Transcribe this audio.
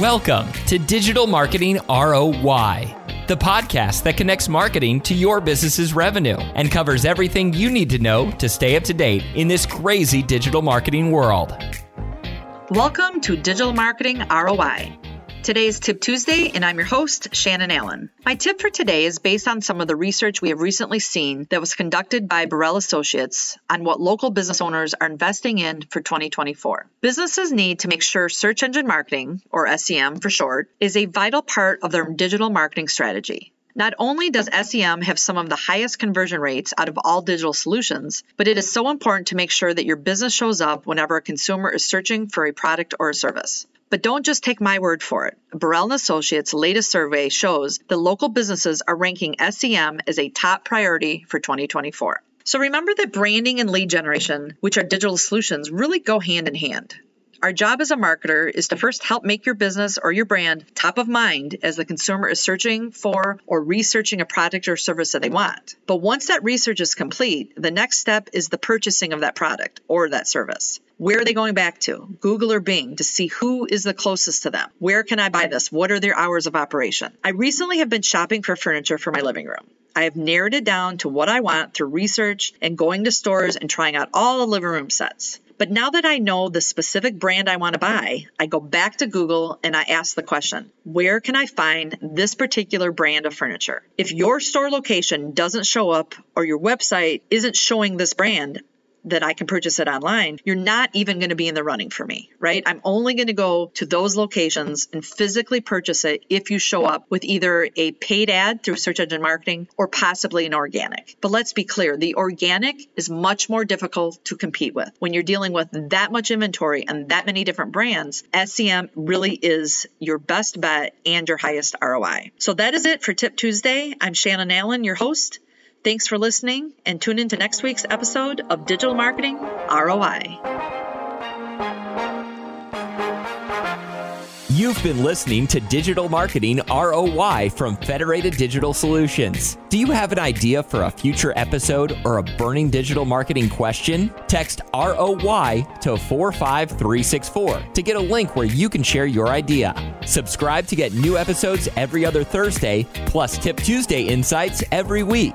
Welcome to Digital Marketing ROI, the podcast that connects marketing to your business's revenue and covers everything you need to know to stay up to date in this crazy digital marketing world. Welcome to Digital Marketing ROI. Today is Tip Tuesday, and I'm your host, Shannon Allen. My tip for today is based on some of the research we have recently seen that was conducted by Borrell Associates on what local business owners are investing in for 2024. Businesses need to make sure search engine marketing, or SEM for short, is a vital part of their digital marketing strategy. Not only does SEM have some of the highest conversion rates out of all digital solutions, but it is so important to make sure that your business shows up whenever a consumer is searching for a product or a service. But don't just take my word for it. Borrell and Associates' latest survey shows that local businesses are ranking SEM as a top priority for 2024. So remember that branding and lead generation, which are digital solutions, really go hand in hand. Our job as a marketer is to first help make your business or your brand top of mind as the consumer is searching for or researching a product or service that they want. But once that research is complete, the next step is the purchasing of that product or that service. Where are they going back to? Google or Bing to see who is the closest to them. Where can I buy this? What are their hours of operation? I recently have been shopping for furniture for my living room. I have narrowed it down to what I want through research and going to stores and trying out all the living room sets. But now that I know the specific brand I want to buy, I go back to Google and I ask the question where can I find this particular brand of furniture? If your store location doesn't show up or your website isn't showing this brand, that I can purchase it online, you're not even going to be in the running for me, right? I'm only going to go to those locations and physically purchase it if you show up with either a paid ad through search engine marketing or possibly an organic. But let's be clear the organic is much more difficult to compete with. When you're dealing with that much inventory and that many different brands, SEM really is your best bet and your highest ROI. So that is it for Tip Tuesday. I'm Shannon Allen, your host. Thanks for listening and tune in to next week's episode of Digital Marketing ROI. You've been listening to Digital Marketing ROI from Federated Digital Solutions. Do you have an idea for a future episode or a burning digital marketing question? Text ROI to 45364 to get a link where you can share your idea. Subscribe to get new episodes every other Thursday, plus Tip Tuesday insights every week.